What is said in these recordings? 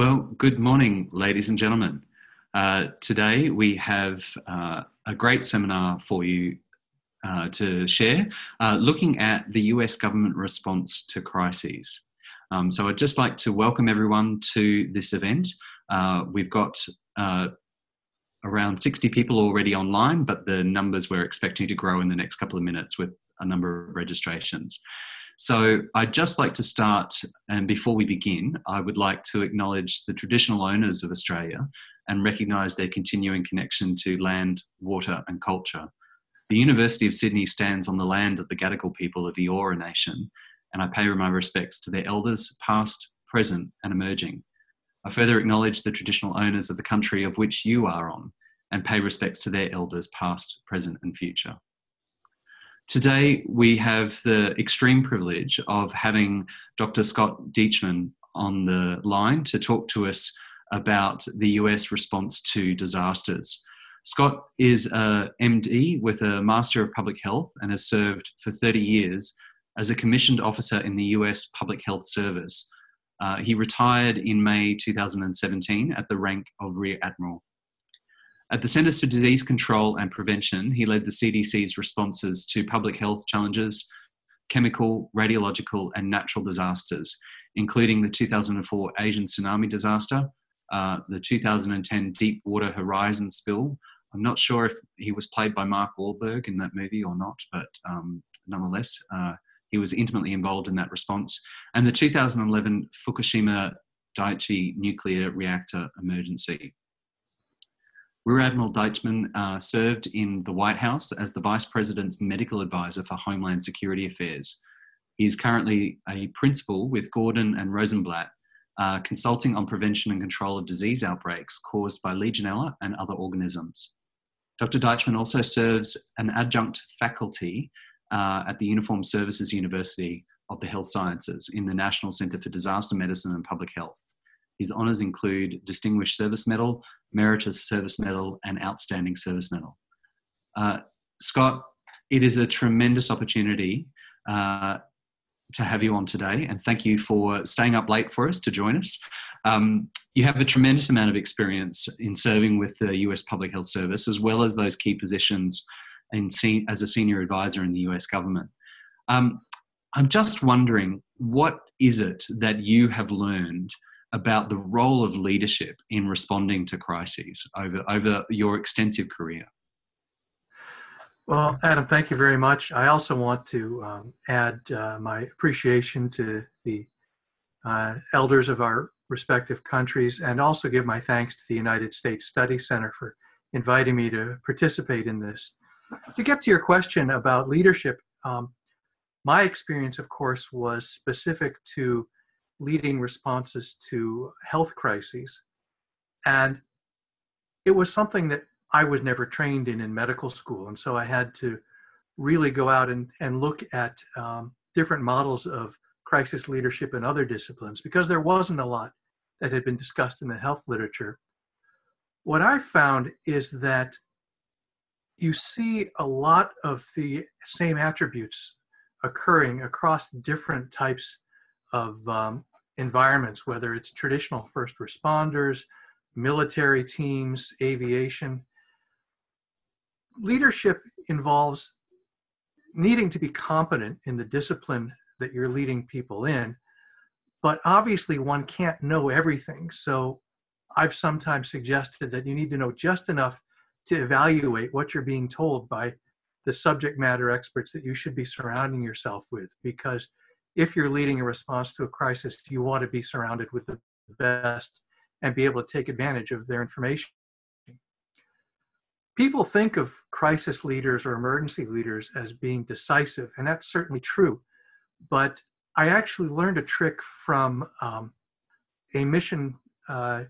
Well, good morning, ladies and gentlemen. Uh, today we have uh, a great seminar for you uh, to share, uh, looking at the US government response to crises. Um, so I'd just like to welcome everyone to this event. Uh, we've got uh, around 60 people already online, but the numbers we're expecting to grow in the next couple of minutes with a number of registrations. So I'd just like to start, and before we begin, I would like to acknowledge the traditional owners of Australia and recognise their continuing connection to land, water, and culture. The University of Sydney stands on the land of the Gadigal people of the Eora Nation, and I pay my respects to their elders, past, present, and emerging. I further acknowledge the traditional owners of the country of which you are on, and pay respects to their elders, past, present, and future. Today, we have the extreme privilege of having Dr. Scott Deitchman on the line to talk to us about the US response to disasters. Scott is a MD with a Master of Public Health and has served for 30 years as a commissioned officer in the US Public Health Service. Uh, he retired in May 2017 at the rank of Rear Admiral. At the Centers for Disease Control and Prevention, he led the CDC's responses to public health challenges, chemical, radiological, and natural disasters, including the 2004 Asian tsunami disaster, uh, the 2010 Deepwater Horizon spill. I'm not sure if he was played by Mark Wahlberg in that movie or not, but um, nonetheless, uh, he was intimately involved in that response. And the 2011 Fukushima Daiichi nuclear reactor emergency. Rear Admiral Deitchman uh, served in the White House as the Vice President's medical advisor for Homeland Security Affairs. He is currently a principal with Gordon and Rosenblatt, uh, consulting on prevention and control of disease outbreaks caused by Legionella and other organisms. Dr. Deitchman also serves an adjunct faculty uh, at the Uniformed Services University of the Health Sciences in the National Center for Disaster Medicine and Public Health. His honours include Distinguished Service Medal, Meritorious Service Medal, and Outstanding Service Medal. Uh, Scott, it is a tremendous opportunity uh, to have you on today, and thank you for staying up late for us to join us. Um, you have a tremendous amount of experience in serving with the US Public Health Service, as well as those key positions in as a senior advisor in the US government. Um, I'm just wondering, what is it that you have learned about the role of leadership in responding to crises over, over your extensive career. Well, Adam, thank you very much. I also want to um, add uh, my appreciation to the uh, elders of our respective countries and also give my thanks to the United States Study Center for inviting me to participate in this. To get to your question about leadership, um, my experience, of course, was specific to leading responses to health crises. And it was something that I was never trained in in medical school. And so I had to really go out and, and look at um, different models of crisis leadership in other disciplines because there wasn't a lot that had been discussed in the health literature. What I found is that you see a lot of the same attributes occurring across different types of um, environments, whether it's traditional first responders, military teams, aviation. Leadership involves needing to be competent in the discipline that you're leading people in, but obviously one can't know everything. So I've sometimes suggested that you need to know just enough to evaluate what you're being told by the subject matter experts that you should be surrounding yourself with because if you're leading a response to a crisis, you want to be surrounded with the best and be able to take advantage of their information. People think of crisis leaders or emergency leaders as being decisive, and that's certainly true. But I actually learned a trick from um, a mission uh,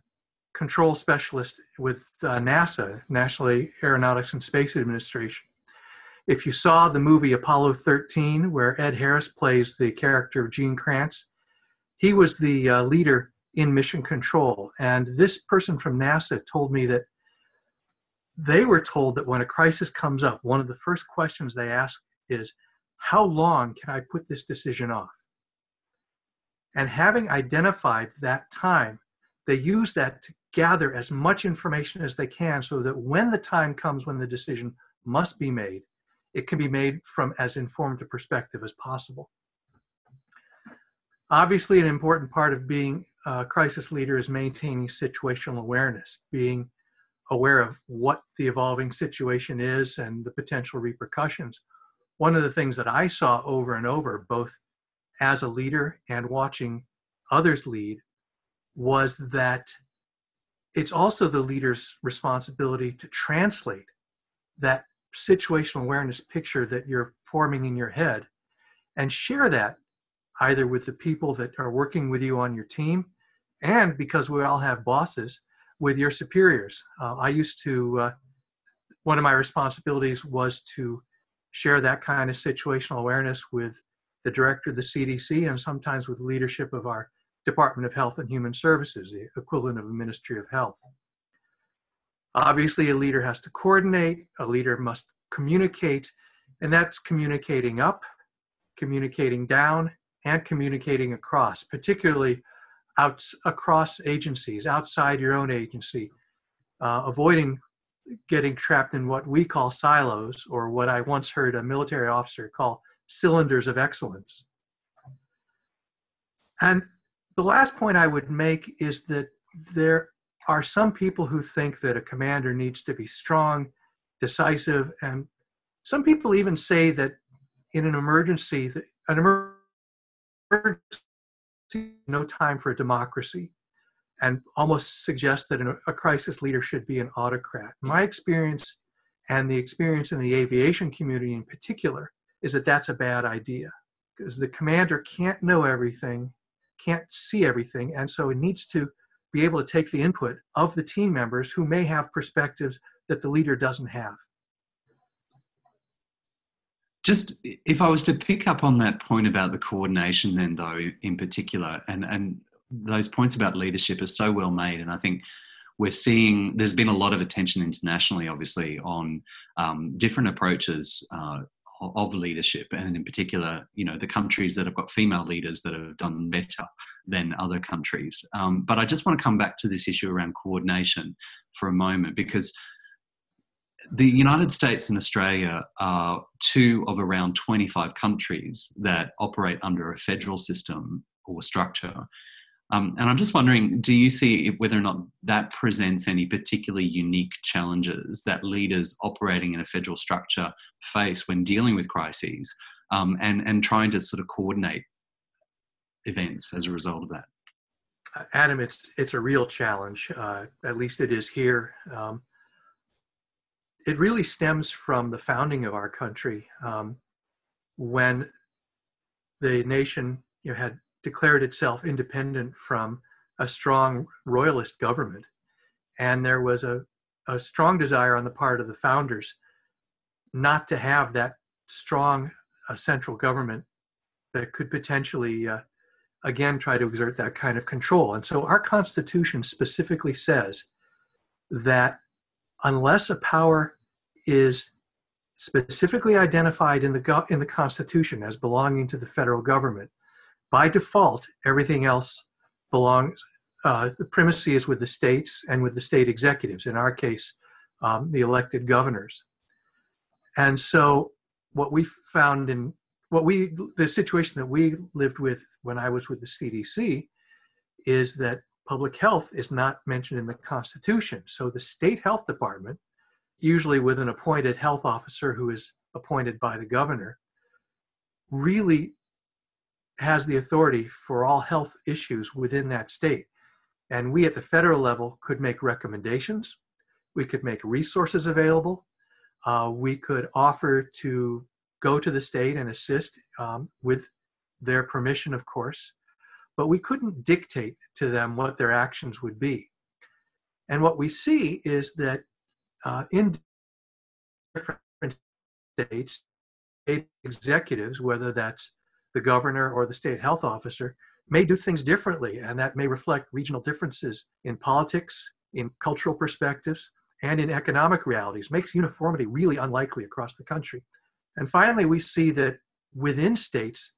control specialist with uh, NASA, National Aeronautics and Space Administration. If you saw the movie Apollo 13, where Ed Harris plays the character of Gene Kranz, he was the uh, leader in mission control. And this person from NASA told me that they were told that when a crisis comes up, one of the first questions they ask is, How long can I put this decision off? And having identified that time, they use that to gather as much information as they can so that when the time comes when the decision must be made, it can be made from as informed a perspective as possible. Obviously, an important part of being a crisis leader is maintaining situational awareness, being aware of what the evolving situation is and the potential repercussions. One of the things that I saw over and over, both as a leader and watching others lead, was that it's also the leader's responsibility to translate that situational awareness picture that you're forming in your head and share that either with the people that are working with you on your team and because we all have bosses with your superiors. Uh, i used to uh, one of my responsibilities was to share that kind of situational awareness with the director of the cdc and sometimes with leadership of our department of health and human services the equivalent of a ministry of health Obviously, a leader has to coordinate, a leader must communicate, and that's communicating up, communicating down, and communicating across, particularly out across agencies, outside your own agency, uh, avoiding getting trapped in what we call silos, or what I once heard a military officer call cylinders of excellence. And the last point I would make is that there are some people who think that a commander needs to be strong, decisive, and some people even say that in an emergency, an emergency, no time for a democracy, and almost suggest that a crisis leader should be an autocrat. My experience and the experience in the aviation community in particular is that that's a bad idea because the commander can't know everything, can't see everything, and so it needs to be able to take the input of the team members who may have perspectives that the leader doesn't have. Just if I was to pick up on that point about the coordination, then though, in particular, and and those points about leadership are so well made, and I think we're seeing there's been a lot of attention internationally, obviously, on um, different approaches uh, of leadership, and in particular, you know, the countries that have got female leaders that have done better than other countries. Um, but I just want to come back to this issue around coordination for a moment because the United States and Australia are two of around 25 countries that operate under a federal system or structure. Um, and I'm just wondering, do you see whether or not that presents any particularly unique challenges that leaders operating in a federal structure face when dealing with crises um, and, and trying to sort of coordinate events as a result of that? Adam, it's it's a real challenge. Uh, at least it is here. Um, it really stems from the founding of our country, um, when the nation you know, had declared itself independent from a strong royalist government, and there was a, a strong desire on the part of the founders not to have that strong uh, central government that could potentially uh, again try to exert that kind of control. And so our Constitution specifically says that unless a power is specifically identified in the, in the Constitution as belonging to the federal government, by default, everything else belongs, uh, the primacy is with the states and with the state executives, in our case, um, the elected governors. And so, what we found in what we the situation that we lived with when I was with the CDC is that public health is not mentioned in the Constitution. So the state health department, usually with an appointed health officer who is appointed by the governor, really has the authority for all health issues within that state. And we at the federal level could make recommendations, we could make resources available, uh, we could offer to go to the state and assist um, with their permission, of course, but we couldn't dictate to them what their actions would be. And what we see is that uh, in different states, state executives, whether that's the governor or the state health officer, may do things differently, and that may reflect regional differences in politics, in cultural perspectives, and in economic realities, makes uniformity really unlikely across the country. And finally, we see that within states,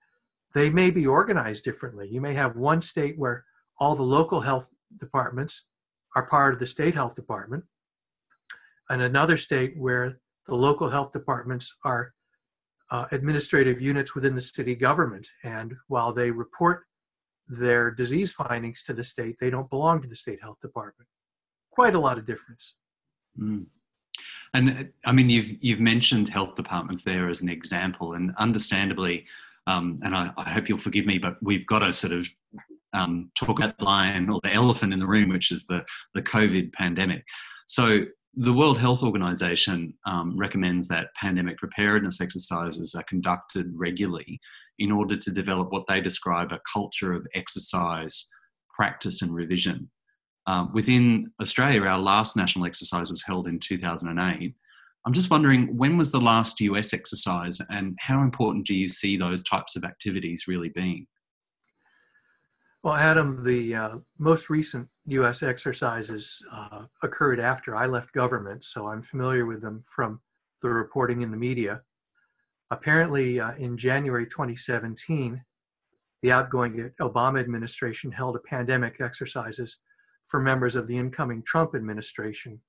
they may be organized differently. You may have one state where all the local health departments are part of the state health department, and another state where the local health departments are uh, administrative units within the city government. And while they report their disease findings to the state, they don't belong to the state health department. Quite a lot of difference. Mm. And I mean, you've you've mentioned health departments there as an example, and understandably, um, and I, I, hope you'll forgive me, but we've got to sort of um, talk about the lion or the elephant in the room, which is the the COVID pandemic. So the World Health Organization um, recommends that pandemic preparedness exercises are conducted regularly in order to develop what they describe a culture of exercise, practice, and revision. Um, within Australia, our last national exercise was held in 2008. I'm just wondering when was the last US exercise and how important do you see those types of activities really being? Well, Adam, the uh, most recent U.S. exercises uh, occurred after I left government, so I'm familiar with them from the reporting in the media. Apparently, uh, in January 2017, the outgoing Obama administration held a pandemic exercises for members of the incoming Trump administration.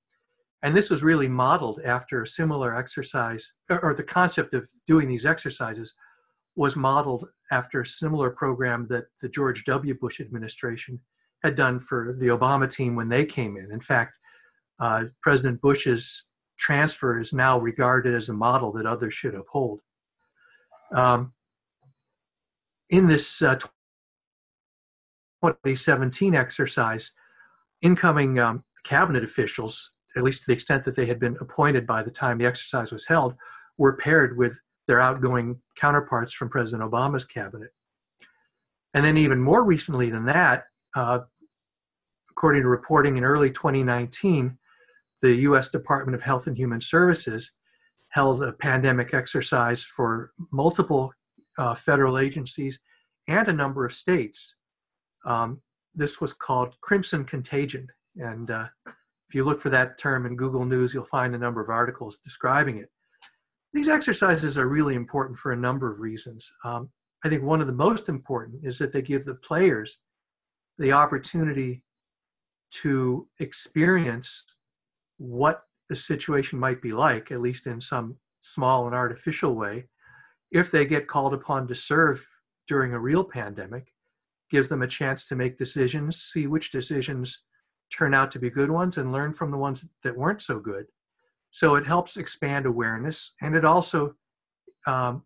And this was really modeled after a similar exercise, or the concept of doing these exercises was modeled after a similar program that the George W. Bush administration had done for the Obama team when they came in. In fact, uh, President Bush's transfer is now regarded as a model that others should uphold. Um, in this uh, 2017 exercise, incoming um, cabinet officials, at least to the extent that they had been appointed by the time the exercise was held, were paired with their outgoing counterparts from President Obama's cabinet. And then, even more recently than that, uh, according to reporting in early 2019, the US Department of Health and Human Services held a pandemic exercise for multiple uh, federal agencies and a number of states. Um, this was called Crimson Contagion. And uh, if you look for that term in Google News, you'll find a number of articles describing it. These exercises are really important for a number of reasons. Um, I think one of the most important is that they give the players the opportunity to experience what the situation might be like, at least in some small and artificial way, if they get called upon to serve during a real pandemic, gives them a chance to make decisions, see which decisions turn out to be good ones, and learn from the ones that weren't so good. So it helps expand awareness, and it also um,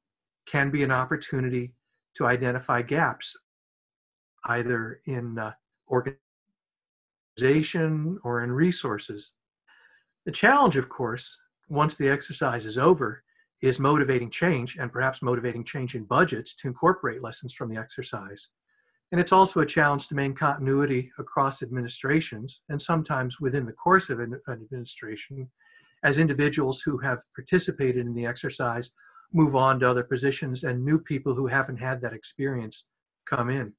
can be an opportunity to identify gaps, either in uh, organization or in resources. The challenge, of course, once the exercise is over, is motivating change and perhaps motivating change in budgets to incorporate lessons from the exercise. And it's also a challenge to maintain continuity across administrations and sometimes within the course of an administration as individuals who have participated in the exercise move on to other positions and new people who haven't had that experience come in.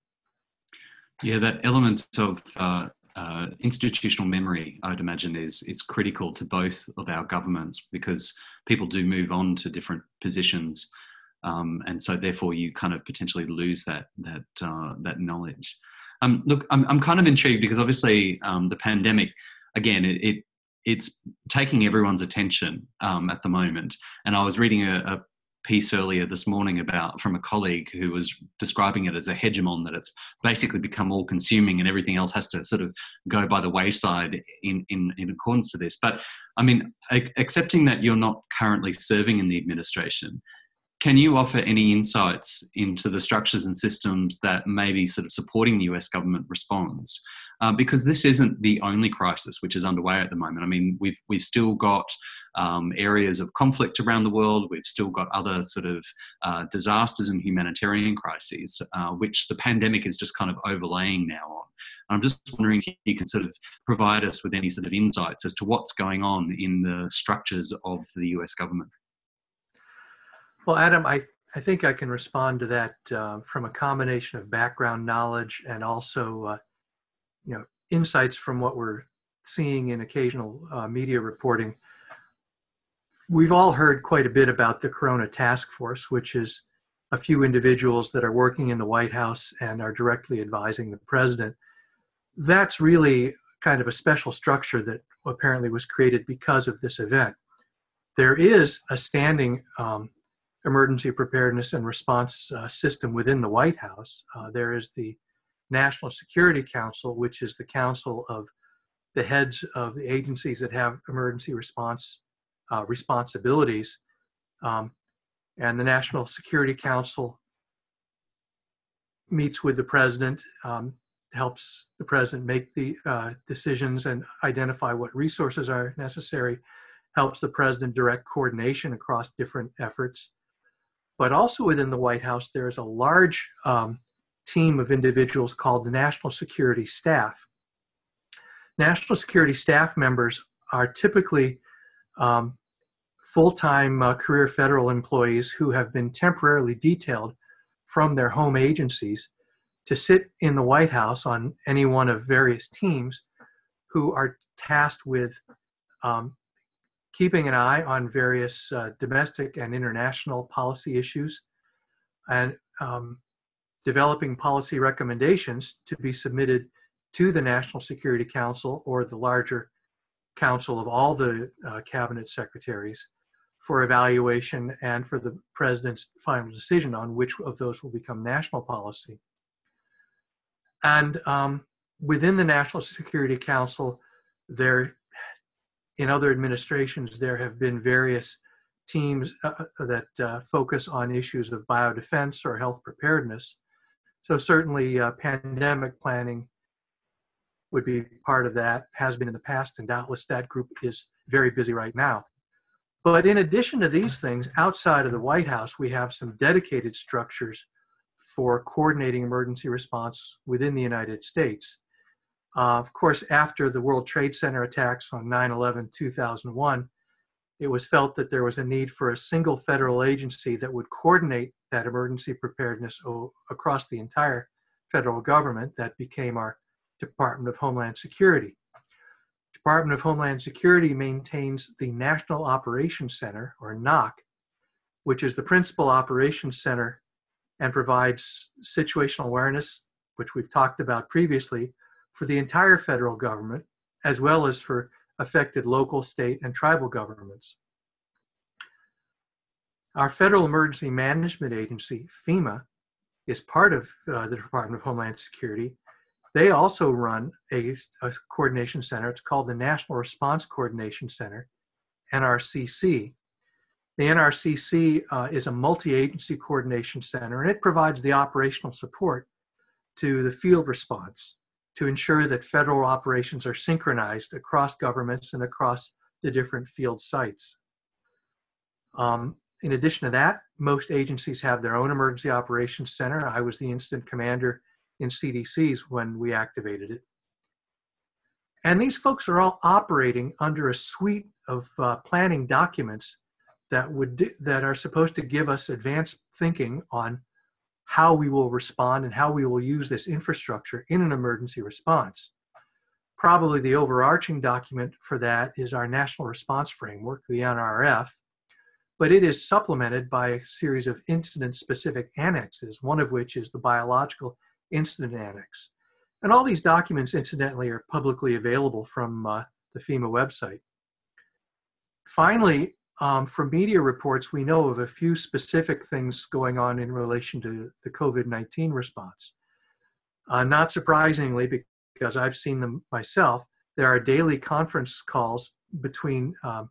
Yeah, that element of uh, uh, institutional memory, I'd imagine, is is critical to both of our governments because people do move on to different positions, um, and so therefore you kind of potentially lose that that uh, that knowledge. Um, look, I'm I'm kind of intrigued because obviously um, the pandemic, again, it, it it's taking everyone's attention um, at the moment. And I was reading a, a, piece earlier this morning about from a colleague who was describing it as a hegemon that it's basically become all consuming and everything else has to sort of go by the wayside in in, in accordance to this. But I mean, accepting that you're not currently serving in the administration. Can you offer any insights into the structures and systems that may be sort of supporting the US government response? uh, because this isn't the only crisis which is underway at the moment. I mean, we've we've still got um, areas of conflict around the world. We've still got other sort of uh, disasters and humanitarian crises, uh, which the pandemic is just kind of overlaying now on. I'm just wondering if you can sort of provide us with any sort of insights as to what's going on in the structures of the US government. Well, Adam, I, I think I can respond to that uh, from a combination of background knowledge and also uh, you know insights from what we're seeing in occasional uh, media reporting. We've all heard quite a bit about the Corona Task Force, which is a few individuals that are working in the White House and are directly advising the president. that's really kind of a special structure that apparently was created because of this event. There is a standing um, emergency preparedness and response uh, system within the White House. Uh, there is the National Security Council, which is the council of the heads of the agencies that have emergency response uh, responsibilities. Um, and the National Security Council meets with the president, um, helps the president make the uh, decisions and identify what resources are necessary, helps the president direct coordination across different efforts. But also within the White House, there is a large um, team of individuals called the National Security Staff. National Security Staff members are typically um, full time uh, career federal employees who have been temporarily detailed from their home agencies to sit in the White House on any one of various teams who are tasked with um, keeping an eye on various uh, domestic and international policy issues and um, developing policy recommendations to be submitted to the National Security Council or the larger council of all the uh, cabinet secretaries for evaluation and for the president's final decision on which of those will become national policy. And um, within the National Security Council, there, in other administrations, there have been various teams uh, uh that uh, focus on issues of biodefense or health preparedness. So certainly, uh, pandemic planning would be part of that. Has been in the past, and doubtless that group is very busy right now. But in addition to these things, outside of the White House, we have some dedicated structures for coordinating emergency response within the United States. Uh, of course, after the World Trade Center attacks on 9 11 2001, it was felt that there was a need for a single federal agency that would coordinate that emergency preparedness o- across the entire federal government. That became our Department of Homeland Security. Department of Homeland Security maintains the National Operations Center, or NOC, which is the principal operations center and provides situational awareness, which we've talked about previously, for the entire federal government, as well as for affected local, state, and tribal governments. Our Federal Emergency Management Agency, FEMA, is part of uh, the Department of Homeland Security they also run a, a, coordination center. It's called the National Response Coordination Center, NRCC. The NRCC uh, is a multi agency coordination center and it provides the operational support to the field response to ensure that federal operations are synchronized across governments and across the different field sites. Um, in addition to that, most agencies have their own emergency operations center. I was the incident commander in CDCs when we activated it. And these folks are all operating under a suite of uh, planning documents that would that are supposed to give us advanced thinking on how we will respond and how we will use this infrastructure in an emergency response. Probably the overarching document for that is our National Response Framework, the NRF, but it is supplemented by a series of incident specific annexes, one of which is the biological incident annex. And all these documents, incidentally, are publicly available from uh, the FEMA website. Finally, um, from media reports, we know of a few specific things going on in relation to the COVID 19 response. Uh, not surprisingly, because I've seen them myself, there are daily conference calls between um,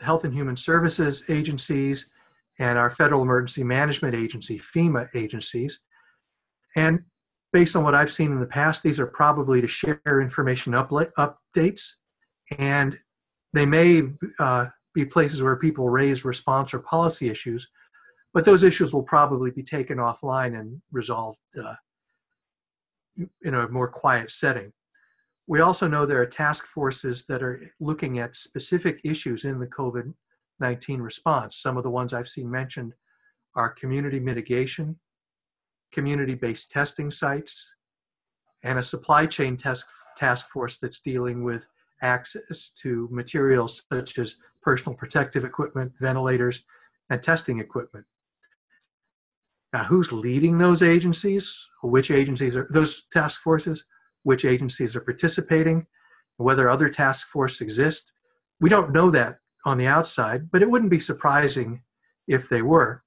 Health and Human Services agencies and our Federal Emergency Management Agency, FEMA agencies, and based on what I've seen in the past, these are probably to share information updates, and they may uh, be places where people raise response or policy issues, but those issues will probably be taken offline and resolved uh, in a more quiet setting. We also know there are task forces that are looking at specific issues in the COVID 19 response. Some of the ones I've seen mentioned are community mitigation, community based testing sites, and a supply chain task, task force that's dealing with access to materials such as personal protective equipment, ventilators, and testing equipment. Now, who's leading those agencies? Which agencies are those task forces? which agencies are participating, whether other task forces exist. We don't know that on the outside, but it wouldn't be surprising if they were.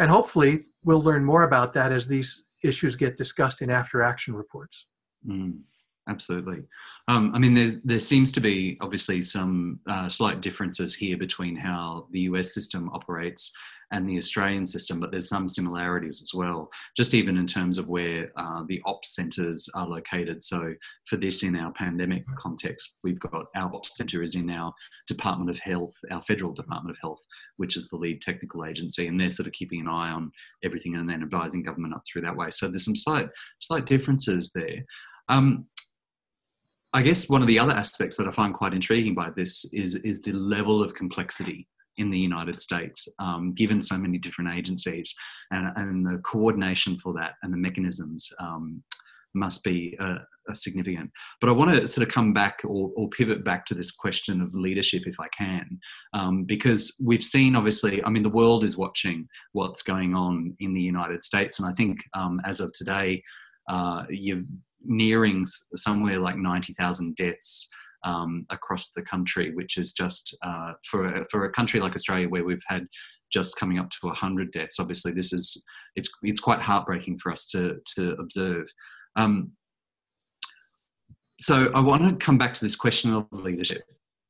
And hopefully, we'll learn more about that as these issues get discussed in after action reports. Mm, absolutely. Um, I mean, there, there seems to be obviously some uh, slight differences here between how the US system operates and the Australian system, but there's some similarities as well, just even in terms of where uh, the ops centres are located. So, for this in our pandemic context, we've got our ops centre is in our Department of Health, our federal Department of Health, which is the lead technical agency, and they're sort of keeping an eye on everything and then advising government up through that way. So, there's some slight, slight differences there. Um, I guess one of the other aspects that I find quite intriguing by this is is the level of complexity in the United States, um, given so many different agencies, and, and the coordination for that and the mechanisms um, must be uh, significant. But I want to sort of come back or, or, pivot back to this question of leadership, if I can, um, because we've seen obviously, I mean, the world is watching what's going on in the United States, and I think um, as of today, uh, you're nearing somewhere like 90,000 deaths um, across the country, which is just uh, for for a country like Australia where we've had just coming up to 100 deaths. Obviously, this is it's it's quite heartbreaking for us to to observe. Um, so I want to come back to this question of leadership.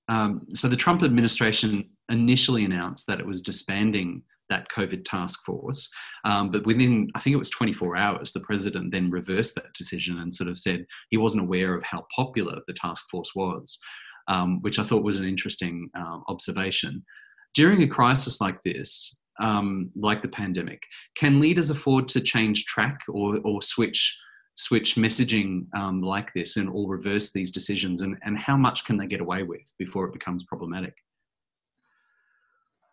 Um, so the Trump administration initially announced that it was disbanding that COVID task force. Um, but within, I think it was 24 hours, the president then reversed that decision and sort of said he wasn't aware of how popular the task force was, um, which I thought was an interesting um, observation. During a crisis like this, um, like the pandemic, can leaders afford to change track or, or switch? switch messaging um, like this and or reverse these decisions and, and how much can they get away with before it becomes problematic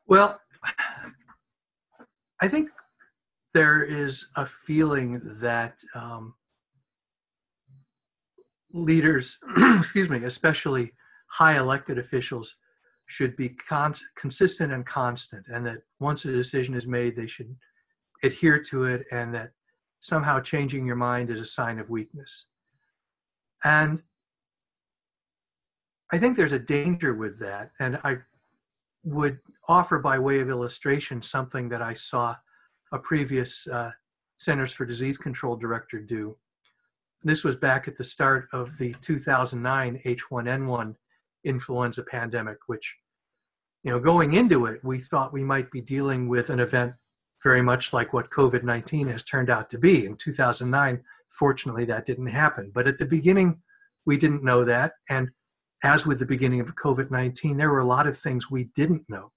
well I think there is a feeling that um, leaders, excuse me, especially high elected officials, should be con- consistent and constant, and that once a decision is made, they should adhere to it, and that somehow changing your mind is a sign of weakness. And I think there's a danger with that, and I would offer by way of illustration something that I saw a previous uh, Centers for Disease Control director do. This was back at the start of the 2009 H1N1 influenza pandemic, which, you know, going into it, we thought we might be dealing with an event very much like what COVID 19 has turned out to be. In 2009, fortunately, that didn't happen. But at the beginning, we didn't know that. And as with the beginning of COVID 19, there were a lot of things we didn't know.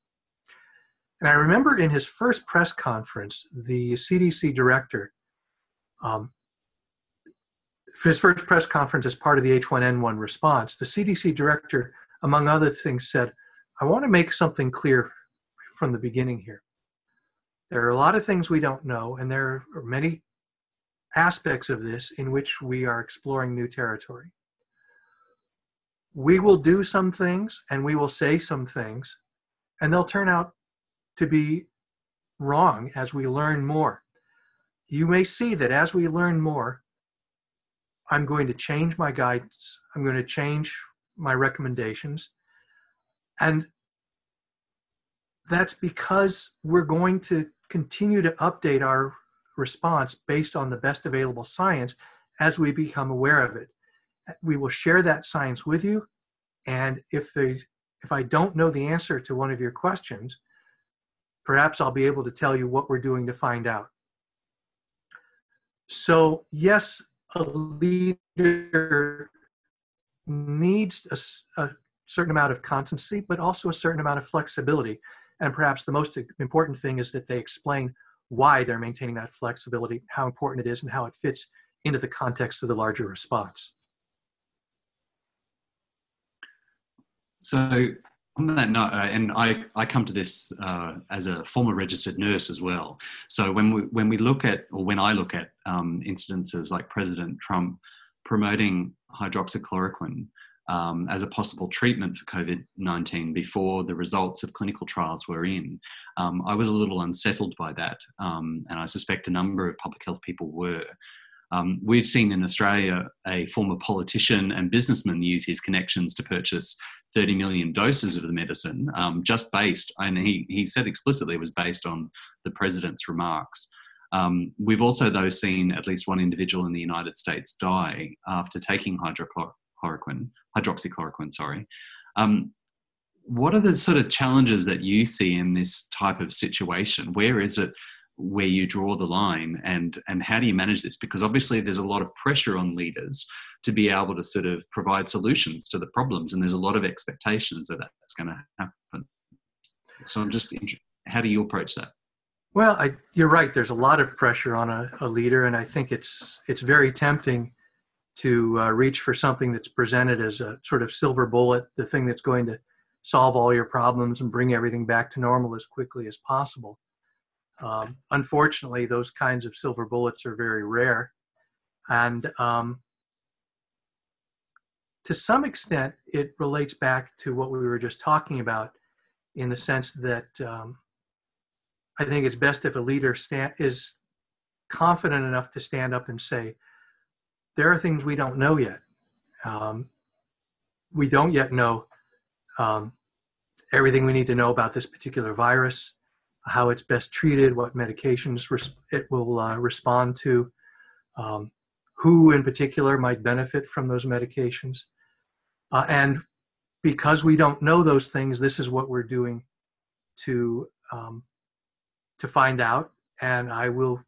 And I remember in his first press conference, the CDC director, um, for his first press conference as part of the H1N1 response, the CDC director, among other things, said, I want to make something clear from the beginning here. There are a lot of things we don't know, and there are many aspects of this in which we are exploring new territory we will do some things and we will say some things, and they'll turn out to be wrong as we learn more. You may see that as we learn more, I'm going to change my guidance, I'm going to change my recommendations. And that's because we're going to continue to update our response based on the best available science as we become aware of it we will share that science with you. And if they, if I don't know the answer to one of your questions, perhaps I'll be able to tell you what we're doing to find out. So yes, a leader needs a, a certain amount of constancy, but also a certain amount of flexibility. And perhaps the most important thing is that they explain why they're maintaining that flexibility, how important it is, and how it fits into the context of the larger response. So on that note, uh, and I, I come to this uh, as a former registered nurse as well. So when we when we look at or when I look at um, incidences like President Trump promoting hydroxychloroquine um, as a possible treatment for COVID 19 before the results of clinical trials were in, um, I was a little unsettled by that. Um, and I suspect a number of public health people were. Um, we've seen in Australia a former politician and businessman use his connections to purchase 30 million doses of the medicine, um, just based, and he, he said explicitly it was based on the president's remarks. Um, we've also, though, seen at least one individual in the United States die after taking hydroxychloroquine. Hydroxychloroquine, sorry. Um, what are the sort of challenges that you see in this type of situation? Where is it where you draw the line, and and how do you manage this? Because obviously, there's a lot of pressure on leaders to be able to sort of provide solutions to the problems, and there's a lot of expectations that that's going to happen. So I'm just, how do you approach that? Well, I, you're right. There's a lot of pressure on a, a leader, and I think it's it's very tempting to uh, reach for something that's presented as a sort of silver bullet, the thing that's going to solve all your problems and bring everything back to normal as quickly as possible. Um, unfortunately, those kinds of silver bullets are very rare, and um, to some extent, it relates back to what we were just talking about, in the sense that um, I think it's best if a leader stand, is confident enough to stand up and say, there are things we don't know yet. Um, we don't yet know um, everything we need to know about this particular virus, how it's best treated, what medications it will uh, respond to, um, who in particular might benefit from those medications. Uh, and because we don't know those things, this is what we're doing to um, to find out, and I will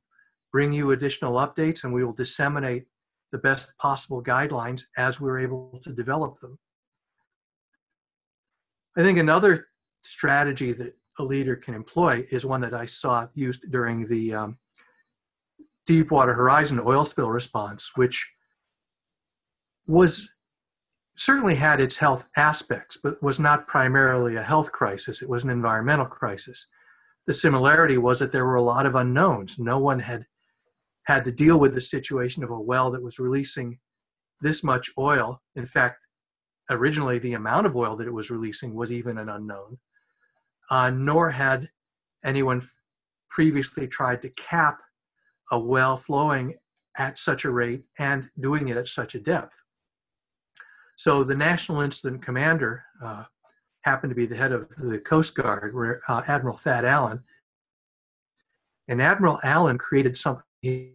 bring you additional updates and we will disseminate the best possible guidelines as we're able to develop them. I think another strategy that a leader can employ is one that I saw used during the um, Deepwater Horizon oil spill response, which was certainly had its health aspects, but was not primarily a health crisis. It was an environmental crisis the similarity was that there were a lot of unknowns. No one had had to deal with the situation of a well that was releasing this much oil. In fact, originally the amount of oil that it was releasing was even an unknown. Uh, nor had anyone previously tried to cap a well flowing at such a rate and doing it at such a depth. So the National Incident Commander, uh, happened to be the head of the Coast Guard, uh, Admiral Thad Allen. And Admiral Allen created something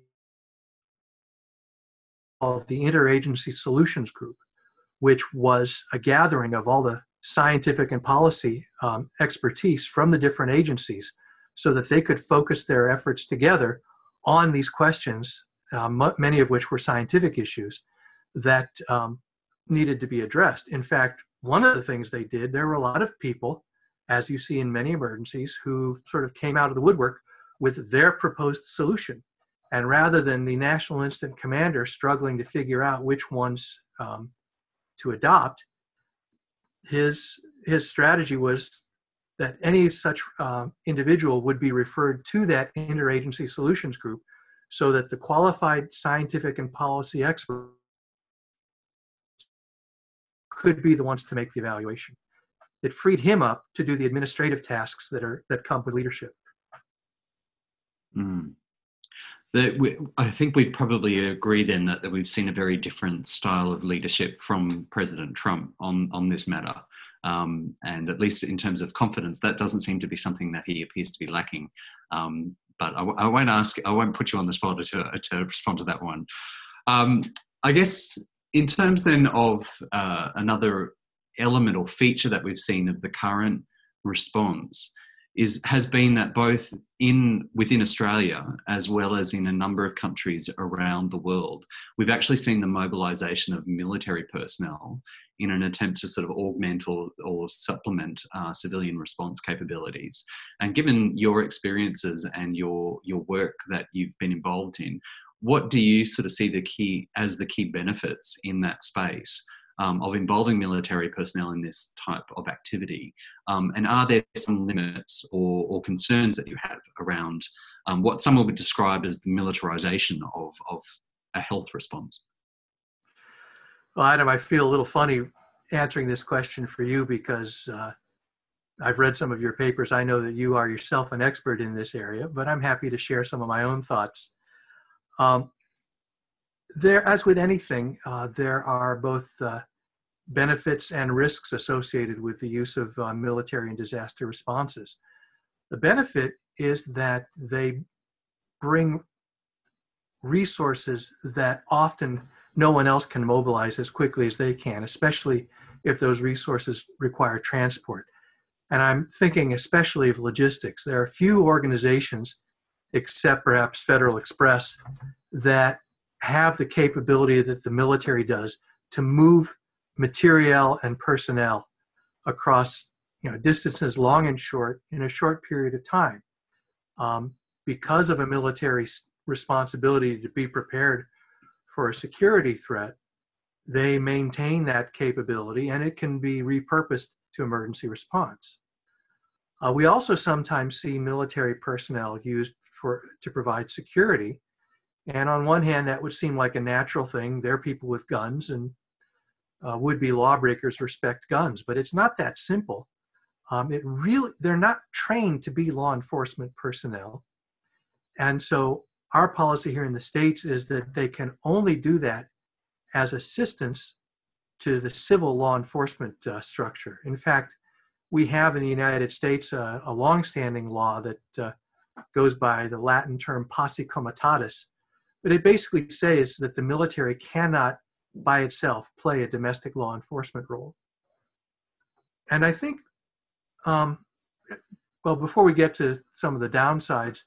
called the Interagency Solutions Group, which was a gathering of all the scientific and policy um, expertise from the different agencies so that they could focus their efforts together on these questions, um, many of which were scientific issues that um, needed to be addressed. In fact, one of the things they did, there were a lot of people, as you see in many emergencies, who sort of came out of the woodwork with their proposed solution. And rather than the National Incident Commander struggling to figure out which ones um, to adopt, his, his strategy was that any such uh, individual would be referred to that interagency solutions group so that the qualified scientific and policy experts could be the ones to make the evaluation. It freed him up to do the administrative tasks that are that come with leadership. Mm. We, I think we'd probably agree then that, that we've seen a very different style of leadership from President Trump on, on this matter. Um, and at least in terms of confidence, that doesn't seem to be something that he appears to be lacking. Um, but I, I, won't ask, I won't put you on the spot to, to respond to that one. Um, I guess in terms then of uh, another element or feature that we've seen of the current response is has been that both in within Australia as well as in a number of countries around the world, we've actually seen the mobilisation of military personnel in an attempt to sort of augment or, or supplement uh, civilian response capabilities. And given your experiences and your your work that you've been involved in, what do you sort of see the key as the key benefits in that space um, of involving military personnel in this type of activity? Um, and are there some limits or, or, concerns that you have around um, what someone would describe as the militarization of, of a health response? Well, Adam, I feel a little funny answering this question for you because uh, I've read some of your papers. I know that you are yourself an expert in this area, but I'm happy to share some of my own thoughts um, there, as with anything, uh, there are both uh, benefits and risks associated with the use of uh, military and disaster responses. The benefit is that they bring resources that often no one else can mobilize as quickly as they can, especially if those resources require transport. And I'm thinking especially of logistics. There are few organizations, except perhaps Federal Express, that have the capability that the military does to move materiel and personnel across you know distances long and short in a short period of time um, because of a military responsibility to be prepared for a security threat they maintain that capability and it can be repurposed to emergency response uh, we also sometimes see military personnel used for to provide security and on one hand that would seem like a natural thing they're people with guns and uh, would-be lawbreakers respect guns, but it's not that simple. Um, it really, they're not trained to be law enforcement personnel. And so our policy here in the States is that they can only do that as assistance to the civil law enforcement uh, structure. In fact, we have in the United States uh, a longstanding law that uh, goes by the Latin term posse comitatus, but it basically says that the military cannot by itself play a domestic law enforcement role. And I think, um, well, before we get to some of the downsides,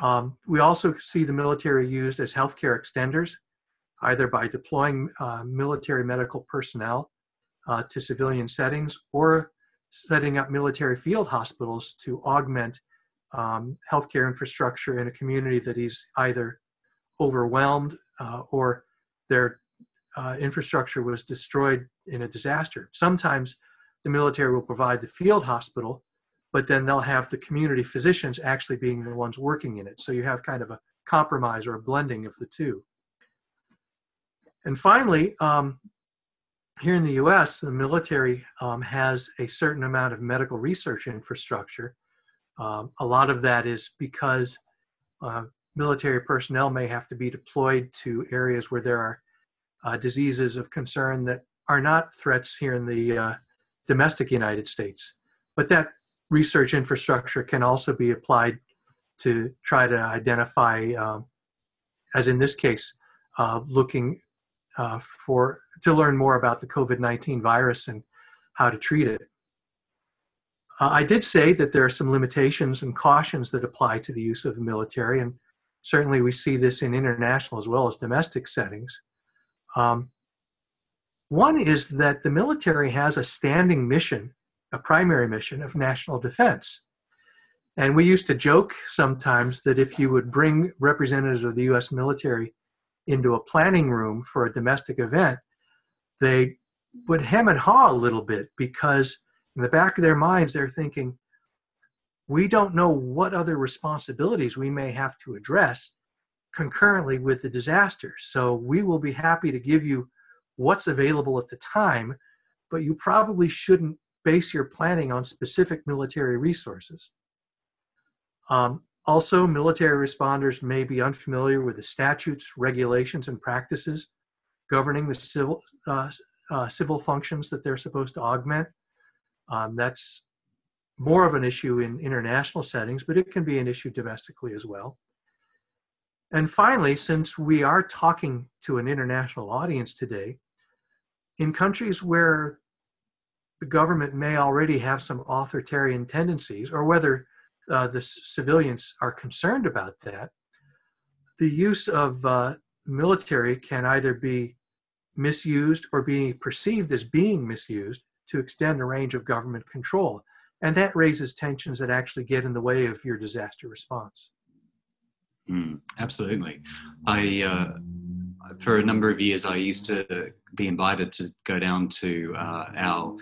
um, we also see the military used as healthcare extenders, either by deploying uh, military medical personnel uh, to civilian settings or setting up military field hospitals to augment um, healthcare infrastructure in a community that is either overwhelmed uh, or they're uh, infrastructure was destroyed in a disaster. Sometimes the military will provide the field hospital, but then they'll have the community physicians actually being the ones working in it. So you have kind of a compromise or a blending of the two. And finally, um, here in the US, the military um, has a certain amount of medical research infrastructure. Um, a lot of that is because uh, military personnel may have to be deployed to areas where there are uh, diseases of concern that are not threats here in the uh, domestic United States. But that research infrastructure can also be applied to try to identify, um, as in this case, uh, looking uh, for to learn more about the COVID 19 virus and how to treat it. Uh, I did say that there are some limitations and cautions that apply to the use of the military, and certainly we see this in international as well as domestic settings. Um, one is that the military has a standing mission, a primary mission of national defense. And we used to joke sometimes that if you would bring representatives of the US military into a planning room for a domestic event, they would hem and haw a little bit because in the back of their minds, they're thinking, we don't know what other responsibilities we may have to address concurrently with the disaster. So we will be happy to give you what's available at the time, but you probably shouldn't base your planning on specific military resources. Um, also, military responders may be unfamiliar with the statutes, regulations, and practices governing the civil, uh, uh, civil functions that they're supposed to augment. Um, that's more of an issue in international settings, but it can be an issue domestically as well. And finally, since we are talking to an international audience today, in countries where the government may already have some authoritarian tendencies, or whether uh, the civilians are concerned about that, the use of uh, military can either be misused or be perceived as being misused to extend the range of government control. And that raises tensions that actually get in the way of your disaster response. Mm, absolutely. I, uh, for a number of years, I used to be invited to go down to uh, our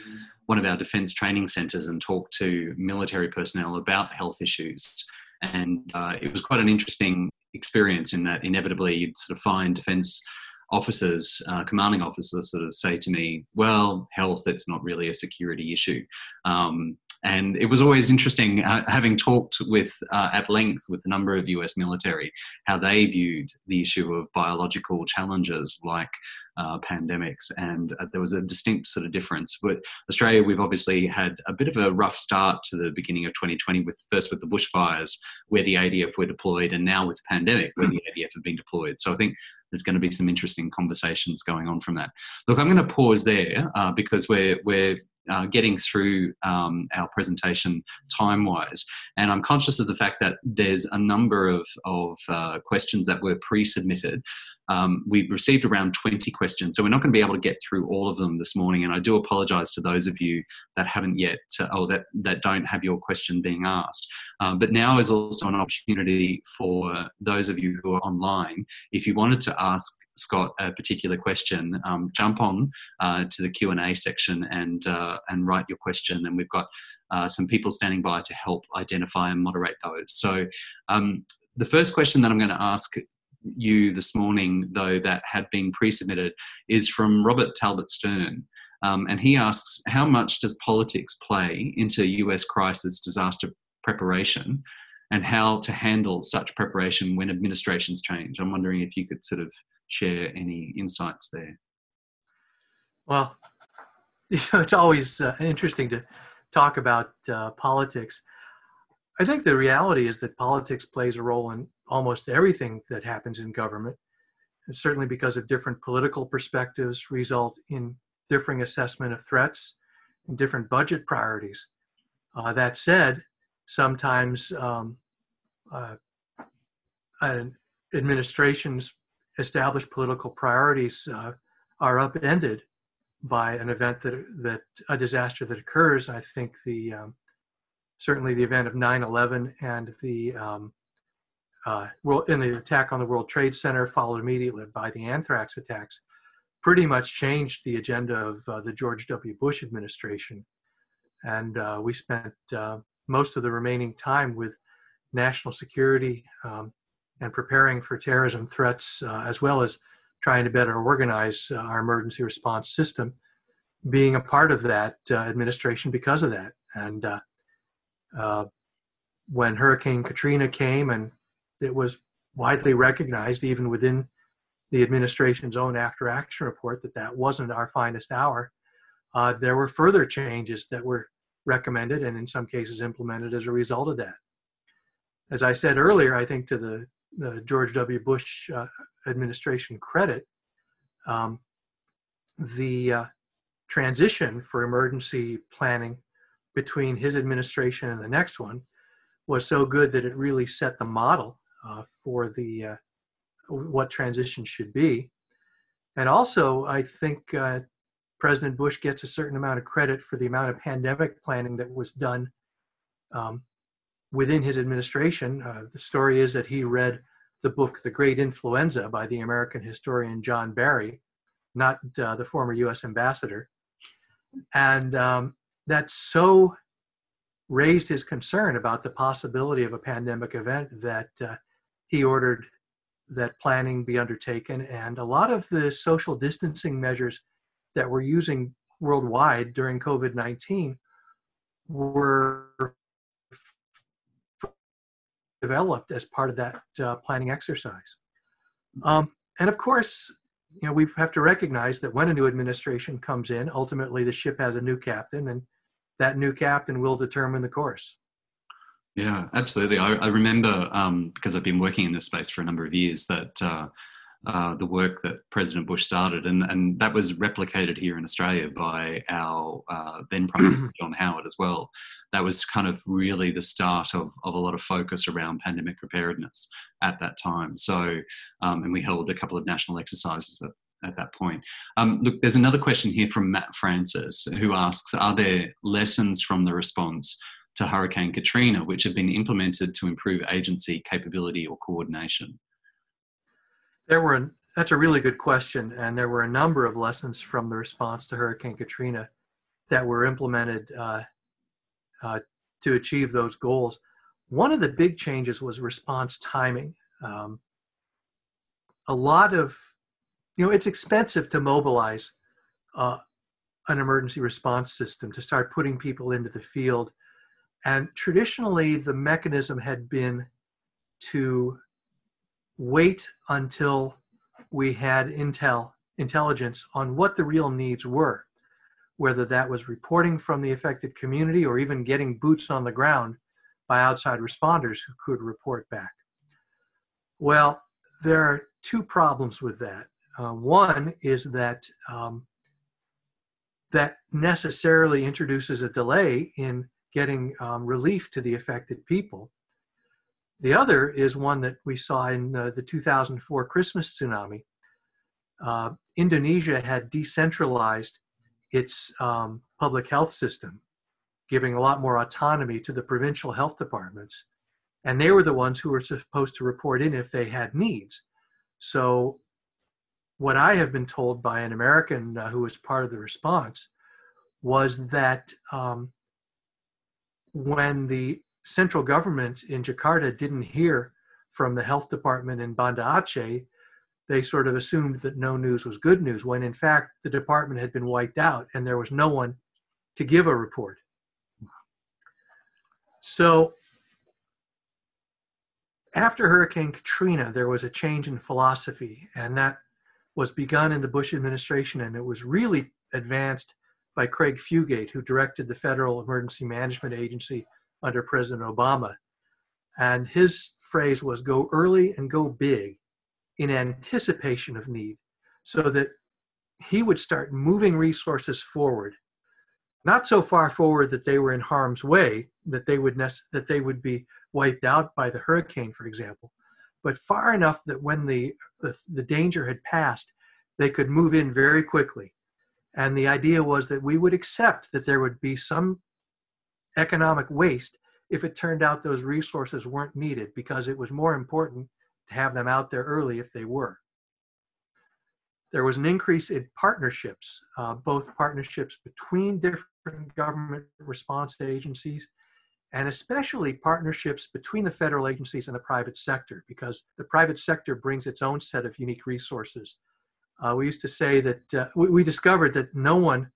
one of our defence training centres and talk to military personnel about health issues. And uh, it was quite an interesting experience in that inevitably you'd sort of find defence officers, uh, commanding officers, sort of say to me, "Well, health, it's not really a security issue." Um, And it was always interesting uh, having talked with uh, at length with a number of US military how they viewed the issue of biological challenges like uh, pandemics, and uh, there was a distinct sort of difference. But Australia, we've obviously had a bit of a rough start to the beginning of 2020, with first with the bushfires, where the ADF were deployed, and now with the pandemic, where the ADF have been deployed. So I think there's going to be some interesting conversations going on from that. Look, I'm going to pause there uh, because we're we're uh, getting through um, our presentation time wise. And I'm conscious of the fact that there's a number of, of uh, questions that were pre submitted um, we've received around 20 questions, so we're not going to be able to get through all of them this morning. And I do apologise to those of you that haven't yet, uh, or that, that don't have your question being asked. Um, but now is also an opportunity for those of you who are online. If you wanted to ask Scott a particular question, um, jump on uh, to the Q and A section and uh, and write your question. And we've got uh, some people standing by to help identify and moderate those. So um, the first question that I'm going to ask you this morning, though, that had been pre submitted is from Robert Talbot Stern. Um, and he asks How much does politics play into US crisis disaster preparation and how to handle such preparation when administrations change? I'm wondering if you could sort of share any insights there. Well, you know, it's always uh, interesting to talk about uh, politics. I think the reality is that politics plays a role in almost everything that happens in government. And certainly because of different political perspectives result in differing assessment of threats and different budget priorities. Uh, that said, sometimes um, uh, administration's established political priorities uh, are upended by an event that that a disaster that occurs. I think the um, certainly the event of 9/11 and the um, uh, in the attack on the World Trade Center, followed immediately by the anthrax attacks, pretty much changed the agenda of uh, the George W. Bush administration. And uh, we spent uh, most of the remaining time with national security um, and preparing for terrorism threats, uh, as well as trying to better organize uh, our emergency response system, being a part of that administration because of that. And when Hurricane Katrina came and it was widely recognized, even within the administration's own after action report, that that wasn't our finest hour. Uh, there were further changes that were recommended and in some cases implemented as a result of that. As I said earlier, I think to the, the George W. Bush uh, administration credit, um, the uh, transition for emergency planning between his administration and the next one was so good that it really set the model for the uh, what transition should be. And also, I think uh, President Bush gets a certain amount of credit for the amount of pandemic planning that was done um, within his administration. Uh, the story is that he read the book The Great Influenza by the American historian John Barry, not uh, the former US ambassador. And um, that so raised his concern about the possibility of a pandemic event that uh, he ordered that planning be undertaken, and a lot of the social distancing measures that we're using worldwide during COVID 19 were developed as part of that uh, planning exercise. Um, and of course, you know, we have to recognize that when a new administration comes in, ultimately the ship has a new captain, and that new captain will determine the course. Yeah, absolutely. I, I remember um, because I've been working in this space for a number of years that uh, uh, the work that President Bush started, and, and that was replicated here in Australia by our uh, then Prime Minister John Howard as well. That was kind of really the start of, of a lot of focus around pandemic preparedness at that time. So, um, and we held a couple of national exercises at, at that point. Um, look, there's another question here from Matt Francis who asks Are there lessons from the response to Hurricane Katrina, which have been implemented to improve agency capability or coordination? There were, that's a really good question. And there were a number of lessons from the response to Hurricane Katrina that were implemented uh, uh, to achieve those goals. One of the big changes was response timing. Um, a lot of, you know, it's expensive to mobilize uh, an emergency response system to start putting people into the field And traditionally, the mechanism had been to wait until we had intel intelligence on what the real needs were, whether that was reporting from the affected community or even getting boots on the ground by outside responders who could report back. Well, there are two problems with that. Uh, one is that um, that necessarily introduces a delay in getting um, relief to the affected people. The other is one that we saw in uh, the 2004 Christmas tsunami. Uh, Indonesia had decentralized its um, public health system, giving a lot more autonomy to the provincial health departments. And they were the ones who were supposed to report in if they had needs. So, what I have been told by an American uh, who was part of the response was that um, when the central government in Jakarta didn't hear from the health department in Banda Aceh, they sort of assumed that no news was good news, when in fact the department had been wiped out and there was no one to give a report. So after Hurricane Katrina, there was a change in philosophy, and that was begun in the Bush administration, and it was really advanced by Craig Fugate, who directed the Federal Emergency Management Agency under President Obama. And his phrase was go early and go big in anticipation of need so that he would start moving resources forward not so far forward that they were in harm's way that they would that they would be wiped out by the hurricane for example but far enough that when the, the, the danger had passed they could move in very quickly and the idea was that we would accept that there would be some economic waste if it turned out those resources weren't needed because it was more important to have them out there early if they were. There was an increase in partnerships, uh, both partnerships between different government response agencies and especially partnerships between the federal agencies and the private sector because the private sector brings its own set of unique resources. Uh, we used to say that uh, we, we discovered that no one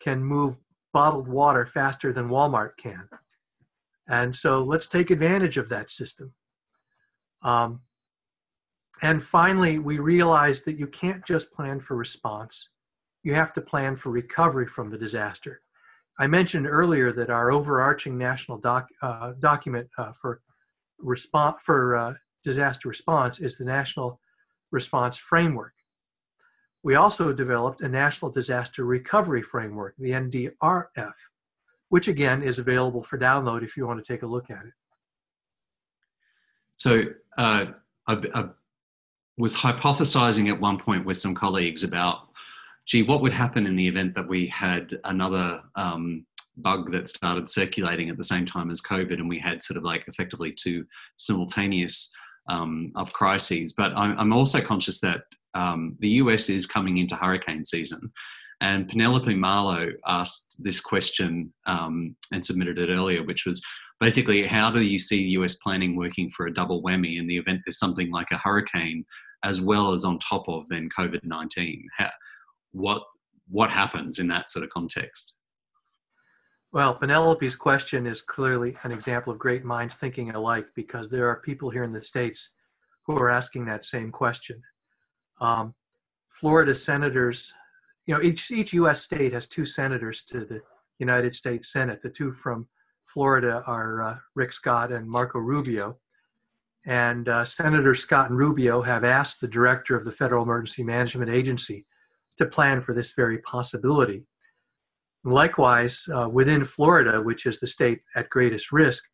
can move bottled water faster than Walmart can. And so let's take advantage of that system. Um, and finally, we realized that you can't just plan for response, you have to plan for recovery from the disaster. I mentioned earlier that our overarching national doc, uh, document uh, for response for uh, disaster response is the National Response Framework. We also developed a National Disaster Recovery Framework, the NDRF, which again is available for download if you want to take a look at it. So uh, I, I was hypothesizing at one point with some colleagues about, gee, what would happen in the event that we had another um, bug that started circulating at the same time as COVID, and we had sort of like effectively two simultaneous um, of crises. But I'm, I'm, also conscious that um, the US is coming into hurricane season. And Penelope Marlowe asked this question um, and submitted it earlier, which was basically how do you see US planning working for a double whammy in the event there's something like a hurricane as well as on top of then COVID 19? What, what happens in that sort of context? Well, Penelope's question is clearly an example of great minds thinking alike because there are people here in the States who are asking that same question. Um, Florida senators, you know, each, each US state has two senators to the United States Senate. The two from Florida are uh, Rick Scott and Marco Rubio. And uh, Senator Scott and Rubio have asked the director of the Federal Emergency Management Agency to plan for this very possibility. Likewise, uh, within Florida, which is the state at greatest risk,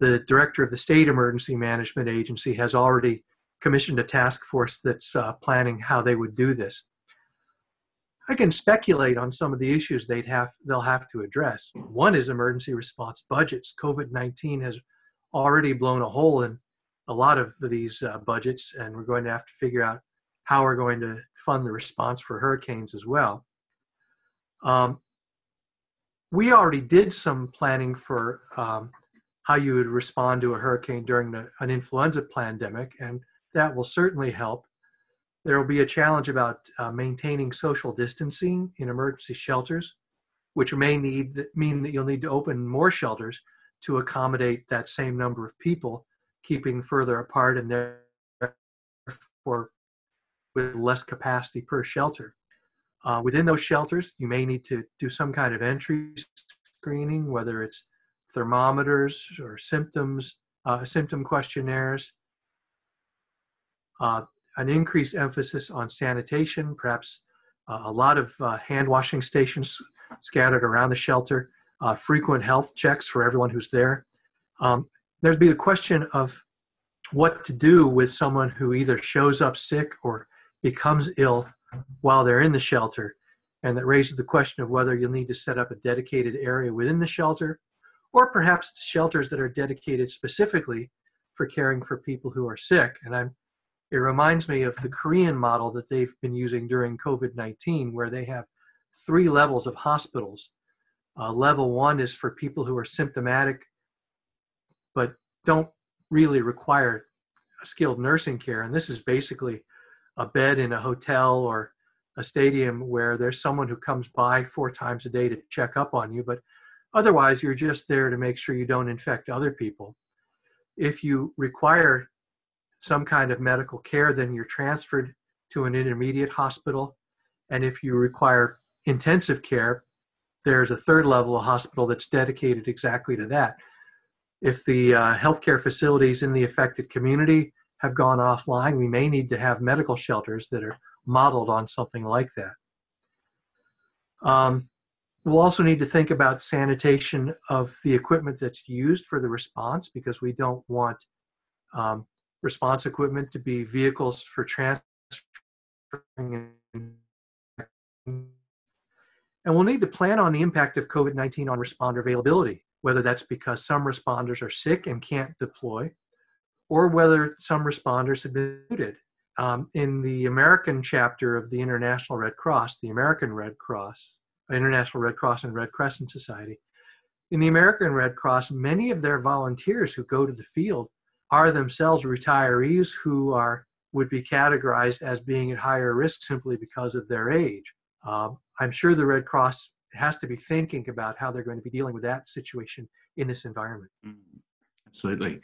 the director of the State Emergency Management Agency has already commissioned a task force that's uh, planning how they would do this. I can speculate on some of the issues they'd have they'll have to address. One is emergency response budgets. COVID-19 has already blown a hole in a lot of these uh, budgets, and we're going to have to figure out how we're going to fund the response for hurricanes as well. Um, we already did some planning for um, how you would respond to a hurricane during the, an influenza pandemic, and that will certainly help. There will be a challenge about uh, maintaining social distancing in emergency shelters, which may need mean that you'll need to open more shelters to accommodate that same number of people, keeping further apart and therefore with less capacity per shelter. Uh, within those shelters, you may need to do some kind of entry screening, whether it's thermometers or symptoms, uh, symptom questionnaires. Uh, an increased emphasis on sanitation, perhaps uh, a lot of uh, hand washing stations scattered around the shelter, uh, frequent health checks for everyone who's there. Um, there'd be the question of what to do with someone who either shows up sick or becomes ill while they're in the shelter. And that raises the question of whether you'll need to set up a dedicated area within the shelter or perhaps shelters that are dedicated specifically for caring for people who are sick. And I'm, it reminds me of the Korean model that they've been using during COVID 19, where they have three levels of hospitals. Uh, level one is for people who are symptomatic but don't really require skilled nursing care. And this is basically a bed in a hotel or a stadium where there's someone who comes by four times a day to check up on you, but otherwise you're just there to make sure you don't infect other people. If you require some kind of medical care, then you're transferred to an intermediate hospital. And if you require intensive care, there's a third level of hospital that's dedicated exactly to that. If the uh, healthcare facilities in the affected community have gone offline, we may need to have medical shelters that are modeled on something like that. Um, we'll also need to think about sanitation of the equipment that's used for the response because we don't want um, response equipment to be vehicles for transferring and we'll need to plan on the impact of COVID 19 on responder availability, whether that's because some responders are sick and can't deploy, or whether some responders have been muted. Um, in the American chapter of the International Red Cross, the American Red Cross, International Red Cross and Red Crescent Society, in the American Red Cross, many of their volunteers who go to the field are themselves retirees who are would be categorized as being at higher risk simply because of their age. Um, I'm sure the Red Cross has to be thinking about how they're going to be dealing with that situation in this environment. Mm, absolutely.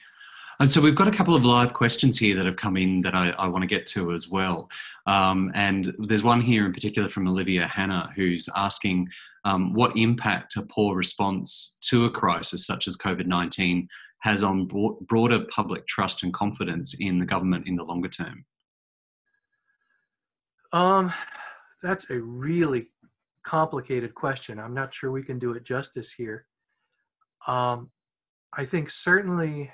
And so we've got a couple of live questions here that have come in that I, I want to get to as well. Um, and there's one here in particular from Olivia Hanna who's asking um, what impact a poor response to a crisis such as COVID 19 has on broader public trust and confidence in the government in the longer term. Um, that's a really complicated question. I'm not sure we can do it justice here. Um, I think certainly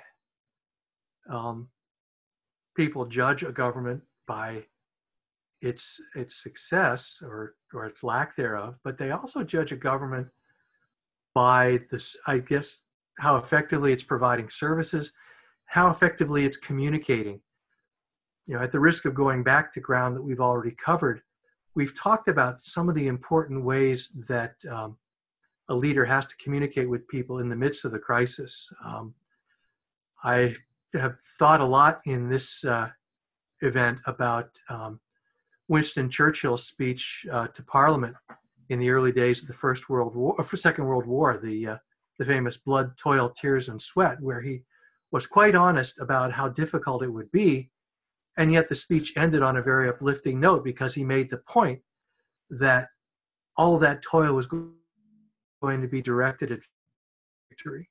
um, people judge a government by its its success or or its lack thereof, but they also judge a government by this, I guess, how effectively it's providing services, how effectively it's communicating. You know, at the risk of going back to ground that we've already covered, we've talked about some of the important ways that um, a leader has to communicate with people in the midst of the crisis. Um, I have thought a lot in this uh, event about um, Winston Churchill's speech uh, to Parliament in the early days of the First World War, or uh, Second World War, the uh, the famous "Blood, Toil, Tears, and Sweat," where he was quite honest about how difficult it would be and yet the speech ended on a very uplifting note because he made the point that all that toil was going to be directed at victory.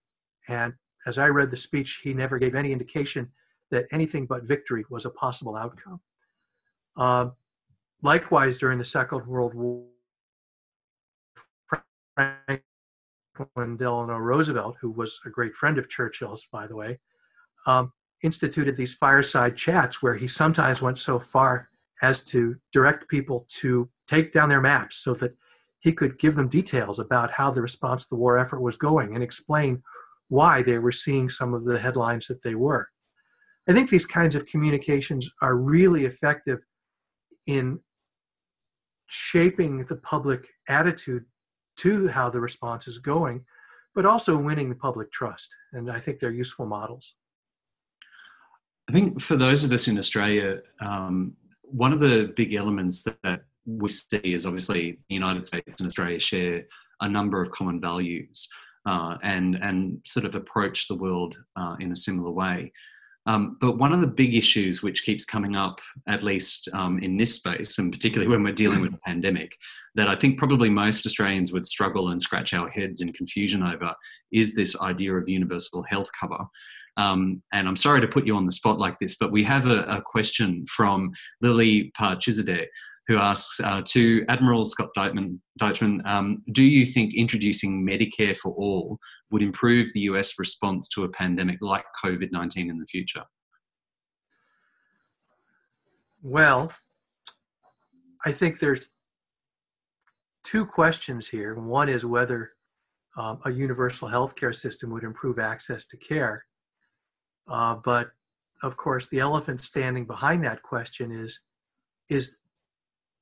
And as I read the speech, he never gave any indication that anything but victory was a possible outcome. Uh, likewise, during the Second World War, Franklin Delano Roosevelt, who was a great friend of Churchill's, by the way, um, instituted these fireside chats where he sometimes went so far as to direct people to take down their maps so that he could give them details about how the response to the war effort was going and explain why they were seeing some of the headlines that they were. I think these kinds of communications are really effective in shaping the public attitude to how the response is going, but also winning the public trust. And I think they're useful models. I think for those of us in Australia, um, one of the big elements that, that we see is obviously the United States and Australia share a number of common values. uh, and and sort of approach the world uh, in a similar way. Um, but one of the big issues which keeps coming up, at least um, in this space, and particularly when we're dealing with a pandemic, that I think probably most Australians would struggle and scratch our heads in confusion over, is this idea of universal health cover. Um, and I'm sorry to put you on the spot like this, but we have a, a question from Lily Parchizadeh, who asks uh, to Admiral Scott Deitman, Deitchman um, do you think introducing Medicare for all would improve the US response to a pandemic like COVID 19 in the future? Well, I think there's two questions here. One is whether um, a universal healthcare system would improve access to care. Uh, but of course, the elephant standing behind that question is is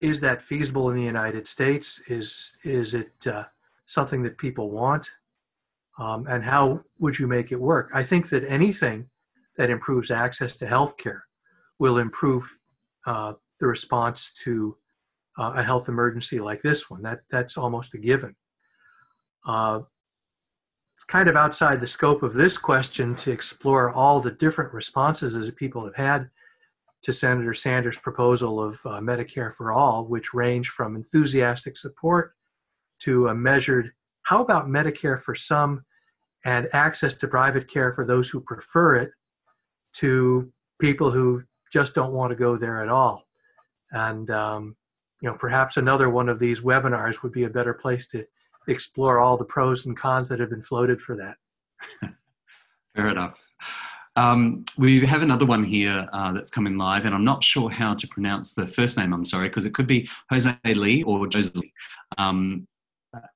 is that feasible in the United States? Is is it uh, something that people want? Um, and how would you make it work? I think that anything that improves access to healthcare will improve uh, the response to uh, a health emergency like this one. That that's almost a given. Uh, it's kind of outside the scope of this question to explore all the different responses that people have had to Senator Sanders' proposal of uh, Medicare for all, which range from enthusiastic support to a measured, how about Medicare for some and access to private care for those who prefer it, to people who just don't want to go there at all. And, um, you know, perhaps another one of these webinars would be a better place to explore all the pros and cons that have been floated for that. Fair enough. Um, we have another one here uh, that's coming live, and I'm not sure how to pronounce the first name. I'm sorry, because it could be Jose Lee or Josie. Um,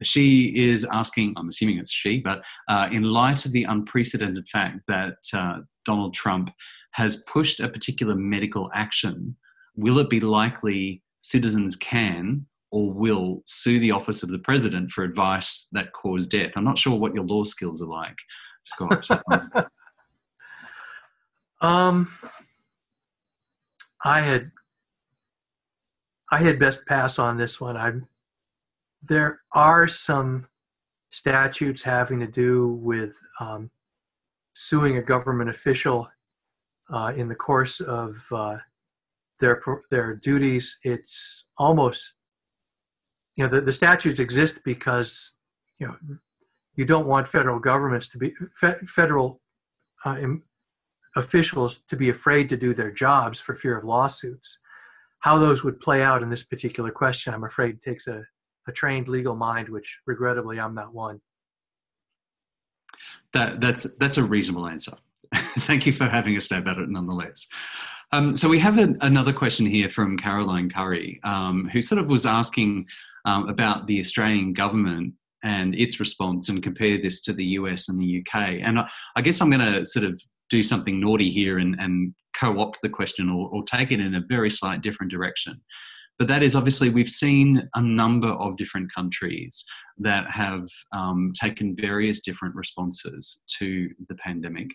she is asking, I'm assuming it's she, but uh, in light of the unprecedented fact that uh, Donald Trump has pushed a particular medical action, will it be likely citizens can or will sue the office of the president for advice that caused death? I'm not sure what your law skills are like, Scott. Um, I had I had best pass on this one. I there are some statutes having to do with um, suing a government official uh, in the course of uh, their their duties. It's almost you know the, the statutes exist because you know you don't want federal governments to be fe- federal uh, officials to be afraid to do their jobs for fear of lawsuits. How those would play out in this particular question, I'm afraid, takes a, a trained legal mind, which regrettably I'm not one. That, that's, that's a reasonable answer. Thank you for having a stab at it nonetheless. Um, so we have another question here from Caroline Curry, um, who sort of was asking um, about the Australian government and its response and compare this to the US and the UK. And I, I guess I'm going to sort of do something naughty here and, and co-opt the question or, or take it in a very slight different direction. But that is obviously we've seen a number of different countries that have um, taken various different responses to the pandemic.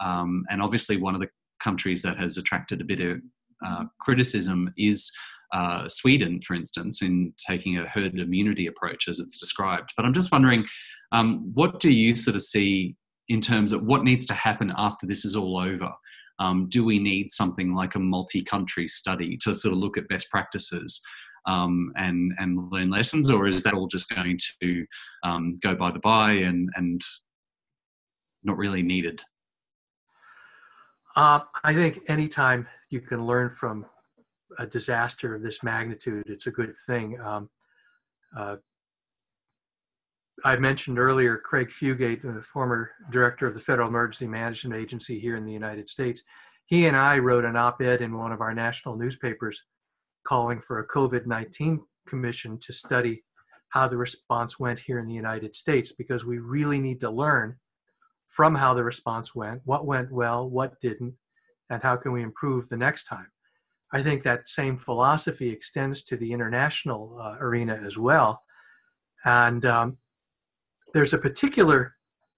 Um, and obviously, one of the countries that has attracted a bit of uh, criticism is uh, Sweden, for instance, in taking a herd immunity approach as it's described. But I'm just wondering, um, what do you sort of see in terms of what needs to happen after this is all over. Um, do we need something like a multi-country study to sort of look at best practices um, and and learn lessons, or is that all just going to um, go by the by and and not really needed? Uh, I think anytime you can learn from a disaster of this magnitude, it's a good thing. Um, uh, I mentioned earlier Craig Fugate, the former director of the Federal Emergency Management Agency here in the United States. He and I wrote an op ed in one of our national newspapers calling for a COVID 19 commission to study how the response went here in the United States because we really need to learn from how the response went, what went well, what didn't, and how can we improve the next time. I think that same philosophy extends to the international uh, arena as well. And um, there's a particular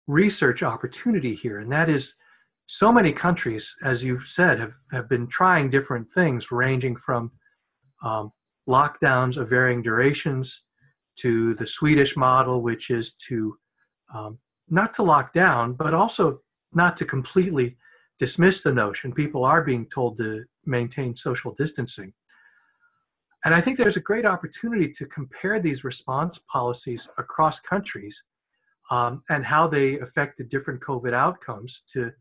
research opportunity here, and that is so many countries, as you've said, have, have been trying different things, ranging from um, lockdowns of varying durations to the Swedish model, which is to um, not to lock down, but also not to completely dismiss the notion. People are being told to maintain social distancing. And I think there's a great opportunity to compare these response policies across countries um, and how they affect the different COVID outcomes to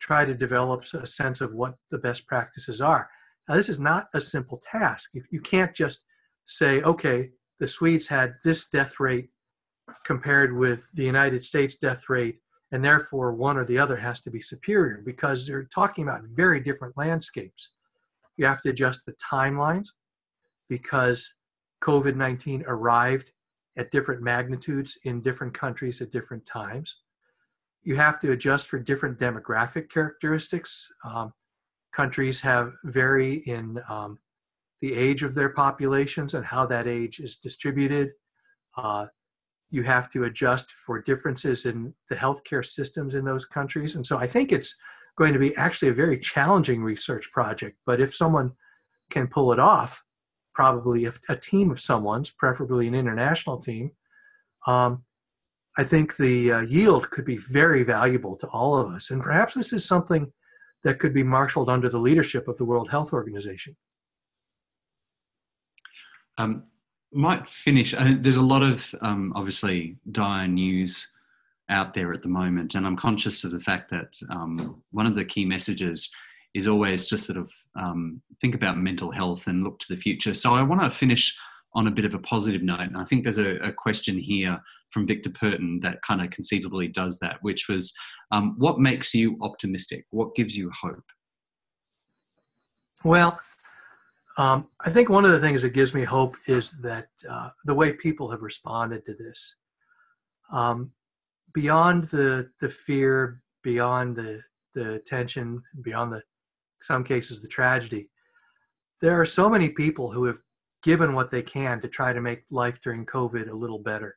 try to develop a sense of what the best practices are. Now, this is not a simple task. You, you can't just say, okay, the Swedes had this death rate compared with the United States death rate, and therefore one or the other has to be superior because they're talking about very different landscapes. You have to adjust the timelines because COVID 19 arrived at different magnitudes in different countries at different times. You have to adjust for different demographic characteristics. Um, countries have vary in um, the age of their populations and how that age is distributed. Uh, you have to adjust for differences in the healthcare systems in those countries. And so I think it's going to be actually a very challenging research project. But if someone can pull it off, probably a, a team of someone's, preferably an international team, um, I think the uh, yield could be very valuable to all of us. And perhaps this is something that could be marshaled under the leadership of the World Health Organization. Um, might finish. There's a lot of um, obviously dire news out there at the moment, and I'm conscious of the fact that um, one of the key messages is always to sort of um, think about mental health and look to the future. So I want to finish on a bit of a positive note, and I think there's a, a question here from Victor Purton that kind of conceivably does that, which was, um, what makes you optimistic? What gives you hope? Well, um, I think one of the things that gives me hope is that uh, the way people have responded to this, um, beyond the the fear, beyond the the tension, beyond the some cases the tragedy, there are so many people who have given what they can to try to make life during COVID a little better.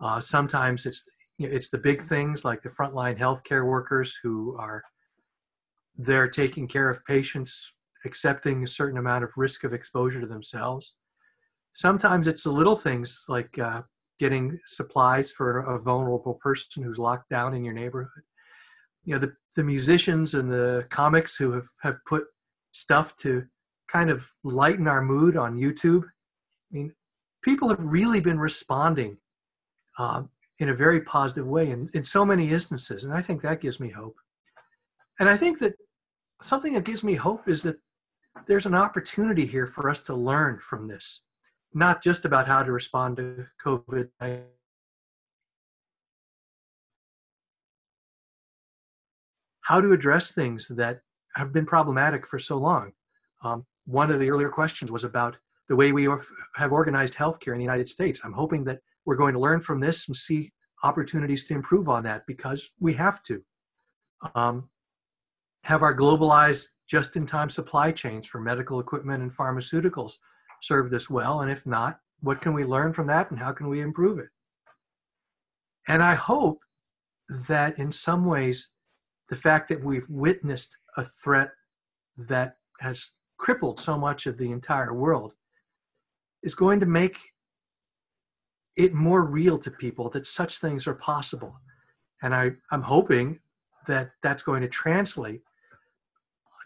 Uh, sometimes it's you know, it's the big things like the frontline healthcare workers who are they're taking care of patients accepting a certain amount of risk of exposure to themselves. Sometimes it's the little things like uh, getting supplies for a vulnerable person who's locked down in your neighborhood. You know, the, the musicians and the comics who have, have put stuff to kind of lighten our mood on YouTube. I mean, people have really been responding um, in a very positive way in, in so many instances. And I think that gives me hope. And I think that something that gives me hope is that there's an opportunity here for us to learn from this, not just about how to respond to COVID. How to address things that have been problematic for so long. Um, one of the earlier questions was about the way we have organized healthcare in the United States. I'm hoping that we're going to learn from this and see opportunities to improve on that because we have to. Um, have our globalized just in time supply chains for medical equipment and pharmaceuticals served us well? And if not, what can we learn from that and how can we improve it? And I hope that in some ways, the fact that we've witnessed a threat that has crippled so much of the entire world is going to make it more real to people that such things are possible. And I, I'm hoping that that's going to translate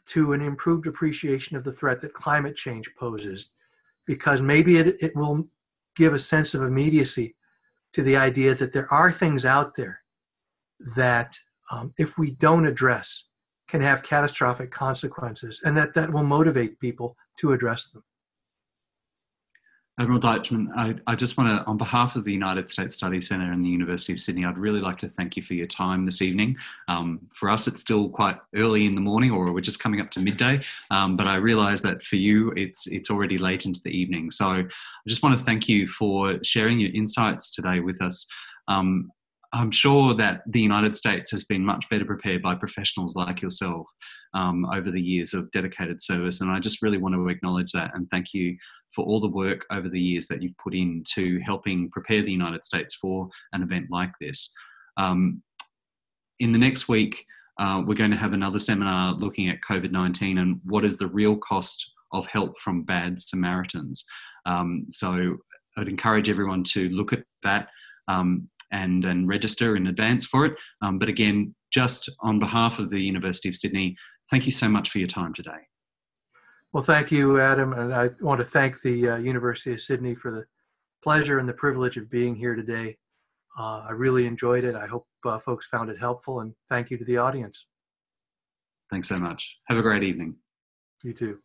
to an improved appreciation of the threat that climate change poses, because maybe it, it will give a sense of immediacy to the idea that there are things out there that, um, if we don't address, can have catastrophic consequences, and that that will motivate people to address them. Admiral Deitchman, I, I, just want to, on behalf of the United States Study Centre and the University of Sydney, I'd really like to thank you for your time this evening. Um, for us, it's still quite early in the morning, or we're just coming up to midday. Um, but I realise that for you, it's it's already late into the evening. So I just want to thank you for sharing your insights today with us. Um, I'm sure that the United States has been much better prepared by professionals like yourself um, over the years of dedicated service. And I just really want to acknowledge that and thank you for all the work over the years that you've put into helping prepare the United States for an event like this. Um, in the next week, uh, we're going to have another seminar looking at COVID 19 and what is the real cost of help from bad Samaritans. Um, so I'd encourage everyone to look at that. Um, and, and register in advance for it. Um, but again, just on behalf of the University of Sydney, thank you so much for your time today. Well, thank you, Adam. And I want to thank the uh, University of Sydney for the pleasure and the privilege of being here today. Uh, I really enjoyed it. I hope uh, folks found it helpful, and thank you to the audience. Thanks so much. Have a great evening. You too.